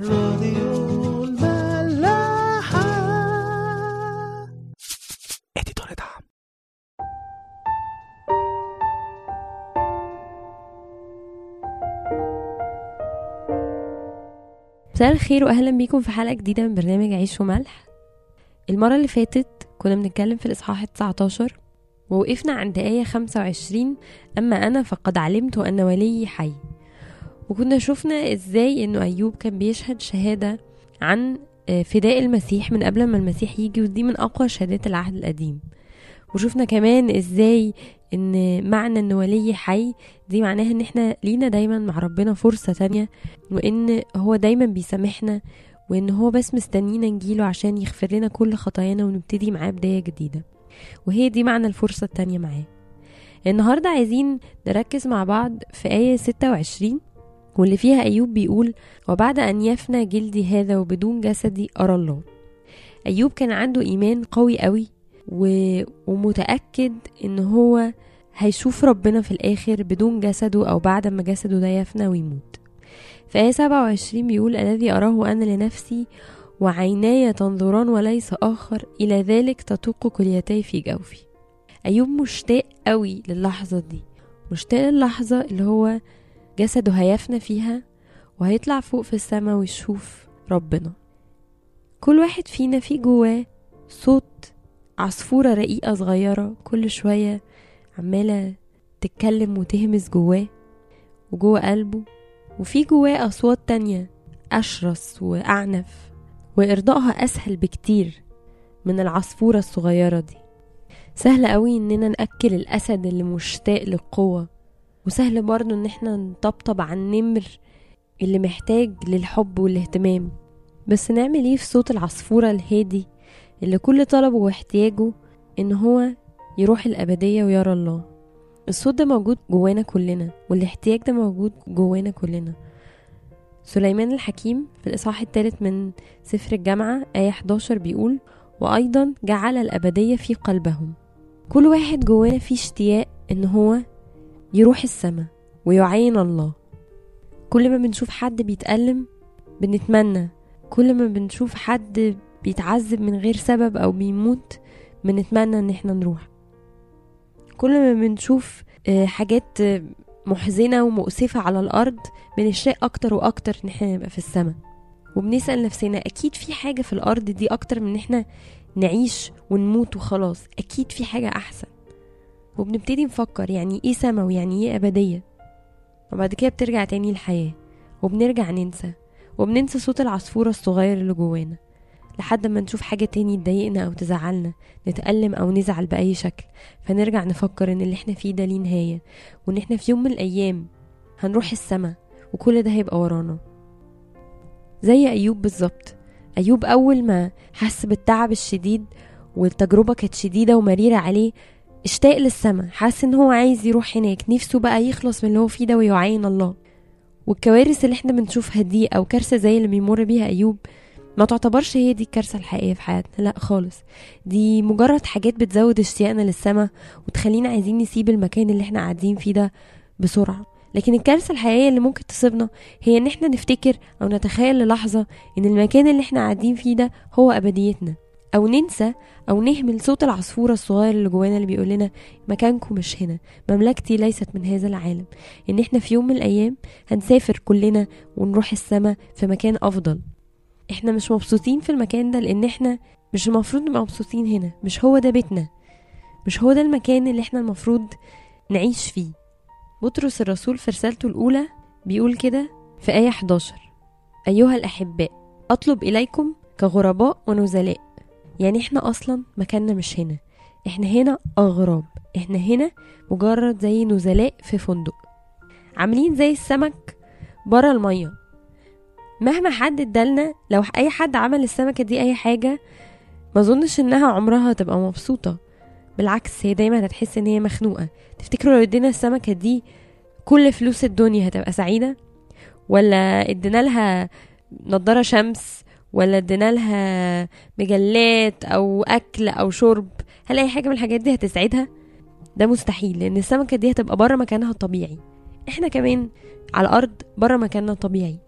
راديو الملاحة. اديتور دعم مساء الخير واهلا بيكم في حلقة جديدة من برنامج عيش وملح. المرة اللي فاتت كنا بنتكلم في الإصحاح 19 ووقفنا عند آية 25 أما أنا فقد علمت أن وليي حي. وكنا شفنا إزاي إنه أيوب كان بيشهد شهادة عن آه، فداء المسيح من قبل ما المسيح يجي ودي من أقوى شهادات العهد القديم. وشفنا كمان إزاي إن معنى إن وليي حي دي معناها إن إحنا لينا دايما مع ربنا فرصة تانية وإن هو دايما بيسامحنا وإن هو بس مستنينا نجيله عشان يغفر لنا كل خطايانا ونبتدي معاه بداية جديدة. وهي دي معنى الفرصة التانية معاه. النهاردة عايزين نركز مع بعض في آية 26 واللي فيها أيوب بيقول وبعد أن يفنى جلدي هذا وبدون جسدي أرى الله. أيوب كان عنده إيمان قوي قوي و... ومتأكد إن هو هيشوف ربنا في الآخر بدون جسده أو بعد ما جسده ده يفنى ويموت. في آية 27 بيقول الذي أراه أنا لنفسي وعيناي تنظران وليس آخر إلى ذلك تطوق كليتي في جوفي. أيوب مشتاق قوي للحظة دي مشتاق للحظة اللي هو جسده هيفنى فيها وهيطلع فوق في السماء ويشوف ربنا. كل واحد فينا في جواه صوت عصفورة رقيقة صغيرة كل شوية عمالة تتكلم وتهمس جواه وجوه قلبه وفي جواه أصوات تانية أشرس وأعنف وإرضائها أسهل بكتير من العصفورة الصغيرة دي. سهل قوي إننا نأكل الأسد اللي مشتاق للقوة وسهل برضه إن إحنا نطبطب على النمر اللي محتاج للحب والاهتمام. بس نعمل إيه في صوت العصفورة الهادي اللي كل طلبه واحتياجه إن هو يروح الأبدية ويرى الله؟ الصوت ده موجود جوانا كلنا والاحتياج ده موجود جوانا كلنا. سليمان الحكيم في الإصحاح الثالث من سفر الجامعة آية 11 بيقول وأيضا جعل الأبدية في قلبهم. كل واحد جوانا فيه اشتياق إن هو يروح السما ويعين الله. كل ما بنشوف حد بيتألم بنتمنى. كل ما بنشوف حد بيتعذب من غير سبب أو بيموت بنتمنى إن إحنا نروح. كل ما بنشوف آه، حاجات آه، محزنة ومؤسفة على الأرض بنشتاق أكتر وأكتر إن إحنا نبقى في السماء وبنسأل نفسنا أكيد في حاجة في الأرض دي أكتر من إن إحنا نعيش ونموت وخلاص. أكيد في حاجة أحسن. وبنبتدي نفكر يعني إيه سما ويعني إيه أبدية. وبعد كده بترجع تاني الحياة وبنرجع ننسى وبننسى صوت العصفورة الصغير اللي جوانا لحد ما نشوف حاجة تاني تضايقنا أو تزعلنا نتألم أو نزعل بأي شكل. فنرجع نفكر إن اللي إحنا فيه ده ليه نهاية وإن إحنا في يوم من الأيام هنروح السما وكل ده هيبقى ورانا. زي أيوب بالظبط. أيوب أول ما حس بالتعب الشديد والتجربة كانت شديدة ومريرة عليه اشتاق للسما حس إن هو عايز يروح هناك نفسه بقى يخلص من اللي هو فيه ده ويعين الله. والكوارث اللي إحنا بنشوفها دي أو كارثة زي اللي بيمر بيها أيوب ما تعتبرش هي دي الكارثة الحقيقية في حياتنا لأ خالص. دي مجرد حاجات بتزود اشتياقنا للسما وتخلينا عايزين نسيب المكان اللي إحنا قاعدين فيه ده بسرعة. لكن الكارثة الحقيقية اللي ممكن تصيبنا هي إن إحنا نفتكر أو نتخيل للحظة إن المكان اللي إحنا قاعدين فيه ده هو أبديتنا. أو ننسى أو نهمل صوت العصفورة الصغير اللي جوانا اللي بيقول لنا مكانكم مش هنا مملكتي ليست من هذا العالم. إن إحنا في يوم من الأيام هنسافر كلنا ونروح السما في مكان أفضل. إحنا مش مبسوطين في المكان ده لأن إحنا مش المفروض نبقى مبسوطين هنا مش هو ده بيتنا. مش هو ده المكان اللي إحنا المفروض نعيش فيه. بطرس الرسول في رسالته الأولى بيقول كده في آية 11 أيها الأحباء أطلب إليكم كغرباء ونزلاء. يعني إحنا أصلا مكاننا مش هنا. إحنا هنا أغراب إحنا هنا مجرد زي نزلاء في فندق. عاملين زي السمك برا المية. مهما حد ادالنا لو اي حد عمل السمكة دي اي حاجة ما اظنش انها عمرها هتبقى مبسوطة. بالعكس هي دايما هتحس ان هي مخنوقة. تفتكروا لو ادينا السمكة دي كل فلوس الدنيا هتبقى سعيدة؟ ولا ادينا لها نضارة شمس ولا ادينا لها مجلات أو أكل أو شرب؟ هل أي حاجة من الحاجات دي هتسعدها؟ ده مستحيل لأن السمكة دي هتبقى بره مكانها الطبيعي إحنا كمان على الأرض بره مكاننا الطبيعي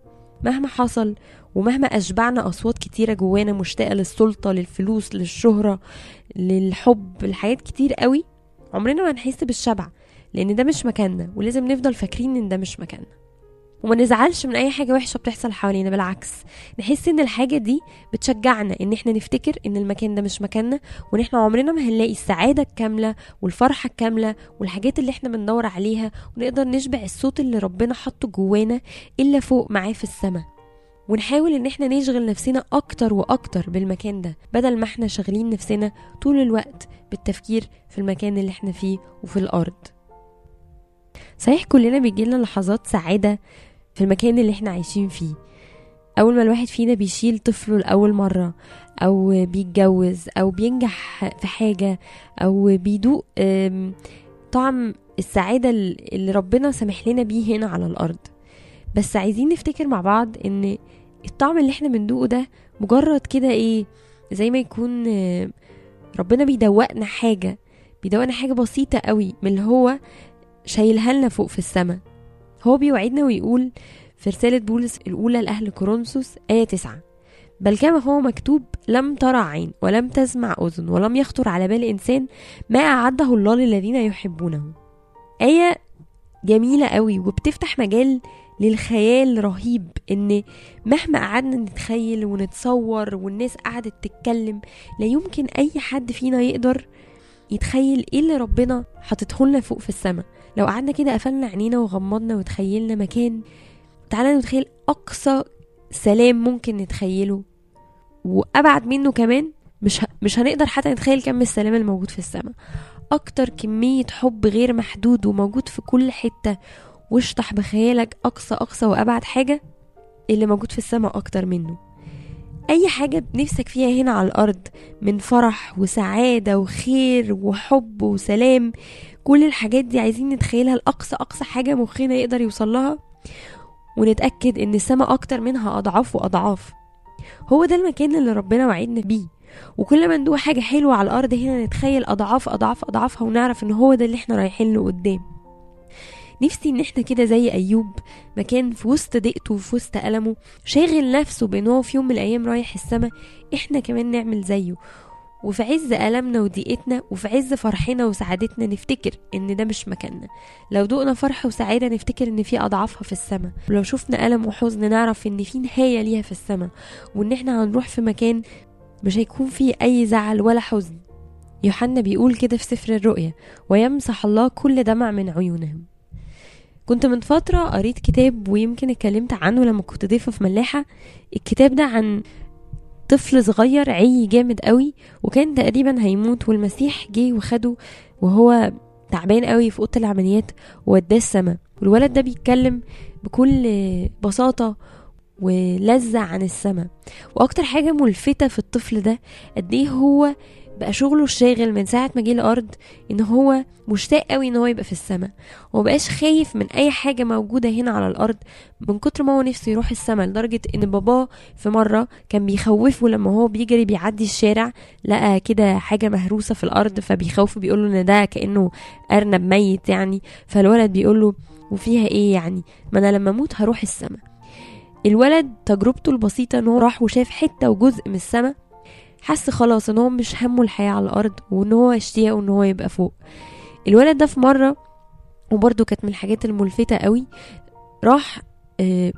مهما حصل ومهما أشبعنا أصوات كتيرة جوانا مشتاقة للسلطة للفلوس للشهرة للحب لحاجات كتير قوي عمرنا ما هنحس بالشبع لأن ده مش مكاننا ولازم نفضل فاكرين إن ده مش مكاننا. وما نزعلش من أي حاجة وحشة بتحصل حوالينا بالعكس. نحس إن الحاجة دي بتشجعنا إن إحنا نفتكر إن المكان ده مش مكاننا وإن إحنا عمرنا ما هنلاقي السعادة الكاملة والفرحة الكاملة والحاجات اللي إحنا بندور عليها ونقدر نشبع الصوت اللي ربنا حطه جوانا إلا فوق معاه في السماء. ونحاول إن إحنا نشغل نفسنا أكتر وأكتر بالمكان ده بدل ما إحنا شاغلين نفسنا طول الوقت بالتفكير في المكان اللي إحنا فيه وفي الأرض. صحيح كلنا بيجيلنا لحظات سعادة في المكان اللي إحنا عايشين فيه. أول ما الواحد فينا بيشيل طفله لأول مرة أو بيتجوز أو بينجح في حاجة أو بيدوق طعم السعادة اللي ربنا سامح لنا بيه هنا على الأرض. بس عايزين نفتكر مع بعض إن الطعم اللي إحنا بندوقه ده مجرد كده إيه زي ما يكون ربنا بيدوقنا حاجة بيدوقنا حاجة بسيطة قوي من اللي هو شايلها لنا فوق في السماء. هو بيوعدنا ويقول في رسالة بولس الأولى لأهل كورنثوس آية 9 بل كما هو مكتوب لم ترى عين ولم تسمع أذن ولم يخطر على بال إنسان ما أعده الله للذين يحبونه. آية جميلة قوي وبتفتح مجال للخيال رهيب إن مهما قعدنا نتخيل ونتصور والناس قعدت تتكلم لا يمكن أي حد فينا يقدر يتخيل إيه اللي ربنا حاطته فوق في السماء. لو قعدنا كده قفلنا عينينا وغمضنا وتخيلنا مكان تعالى نتخيل أقصى سلام ممكن نتخيله. وأبعد منه كمان مش. مش هنقدر حتى نتخيل كم السلام الموجود في السماء. أكتر كمية حب غير محدود وموجود في كل حتة. واشطح بخيالك أقصى أقصى وأبعد حاجة اللي موجود في السماء أكتر منه. أي حاجة نفسك فيها هنا على الأرض من فرح وسعادة وخير وحب وسلام كل الحاجات دي عايزين نتخيلها لأقصى أقصى حاجة مخنا يقدر يوصل لها ونتأكد إن السماء أكتر منها أضعاف وأضعاف. هو ده المكان اللي ربنا وعدنا بيه. وكل ما ندوق حاجة حلوة على الأرض هنا نتخيل أضعاف أضعاف أضعافها ونعرف إن هو ده اللي إحنا رايحين له قدام. نفسي إن إحنا كده زي أيوب مكان في وسط ضيقته وفي وسط ألمه شاغل نفسه بإن هو في يوم من الأيام رايح السما إحنا كمان نعمل زيه. وفي عز ألمنا وضيقتنا وفي عز فرحنا وسعادتنا نفتكر إن ده مش مكاننا. لو دقنا فرح وسعادة نفتكر إن في أضعافها في السماء. ولو شفنا ألم وحزن نعرف إن في نهاية ليها في السماء. وإن إحنا هنروح في مكان مش هيكون فيه أي زعل ولا حزن. يوحنا بيقول كده في سفر الرؤيا. ويمسح الله كل دمع من عيونهم. كنت من فترة قريت كتاب ويمكن اتكلمت عنه لما كنت ضيفة في ملاحة. الكتاب ده عن طفل صغير عي جامد قوي وكان تقريبا هيموت والمسيح جه وخده وهو تعبان قوي في أوضة العمليات ووداه السما. والولد ده بيتكلم بكل بساطة ولذة عن السما. وأكتر حاجة ملفتة في الطفل ده قد إيه هو بقى شغله الشاغل من ساعة ما جه الأرض إن هو مشتاق قوي إن هو يبقى في السماء. ومبقاش خايف من أي حاجة موجودة هنا على الأرض من كتر ما هو نفسه يروح السماء لدرجة إن باباه في مرة كان بيخوفه لما هو بيجري بيعدي الشارع لقى كده حاجة مهروسة في الأرض فبيخوفه بيقوله إن ده كأنه أرنب ميت يعني. فالولد بيقوله وفيها إيه يعني؟ ما أنا لما أموت هروح السماء. الولد تجربته البسيطة إن هو راح وشاف حتة وجزء من السماء حس خلاص إن هو مش همه الحياة على الأرض وإن هو اشتياقه إن هو يبقى فوق. الولد ده في مرة وبرده كانت من الحاجات الملفتة قوي راح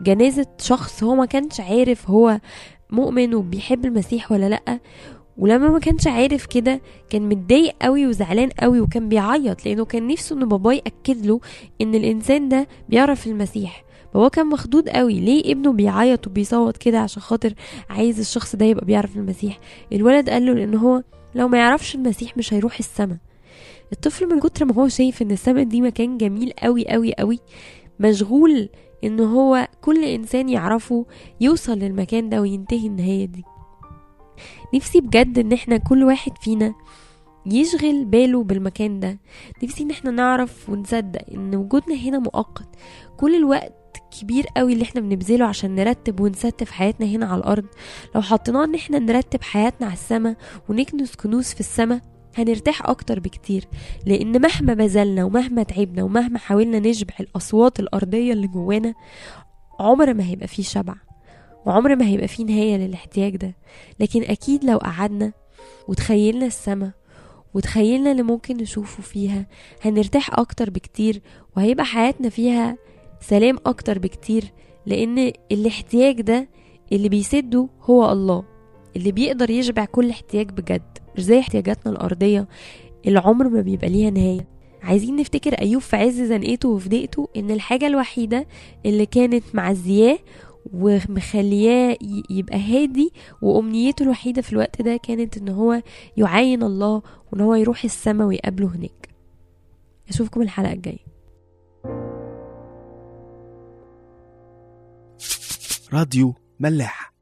جنازة شخص هو ما كانش عارف هو مؤمن وبيحب المسيح ولا لأ. ولما ما كانش عارف كده كان متضايق قوي وزعلان قوي وكان بيعيط لأنه كان نفسه إن باباه يأكد له إن الإنسان ده بيعرف المسيح. بابا كان مخضوض قوي. ليه ابنه بيعيط وبيصوت كده عشان خاطر عايز الشخص ده يبقى بيعرف المسيح؟ الولد قال له لأن هو لو ما يعرفش المسيح مش هيروح السما الطفل من كتر ما هو شايف إن السما دي مكان جميل قوي قوي قوي مشغول إن هو كل إنسان يعرفه يوصل للمكان ده وينتهي النهاية دي. نفسي بجد إن إحنا كل واحد فينا يشغل باله بالمكان ده. نفسي إن إحنا نعرف ونصدق إن وجودنا هنا مؤقت. كل الوقت كبير قوي اللي إحنا بنبذله عشان نرتب ونستف حياتنا هنا على الأرض. لو حطيناه إن إحنا نرتب حياتنا على السما ونكنس كنوز في السما هنرتاح أكتر بكتير. لأن مهما بذلنا ومهما تعبنا ومهما حاولنا نشبع الأصوات الأرضية اللي جوانا عمر ما هيبقى فيه شبع وعمر ما هيبقى فيه نهاية للاحتياج ده. لكن أكيد لو قعدنا وتخيلنا السما وتخيلنا اللي ممكن نشوفه فيها هنرتاح أكتر بكتير وهيبقى حياتنا فيها سلام أكتر بكتير لأن الاحتياج ده اللي بيسده هو الله اللي بيقدر يشبع كل احتياج بجد. مش زي احتياجاتنا الأرضية اللي عمر ما بيبقى ليها نهاية. عايزين نفتكر أيوب في عز زنقته وفي ضيقته إن الحاجة الوحيدة اللي كانت معزياه ومخلياه يبقى هادي وأمنيته الوحيدة في الوقت ده كانت إن هو يعاين الله وإن هو يروح السما ويقابله هناك. أشوفكم الحلقة الجاية. راديو ملاح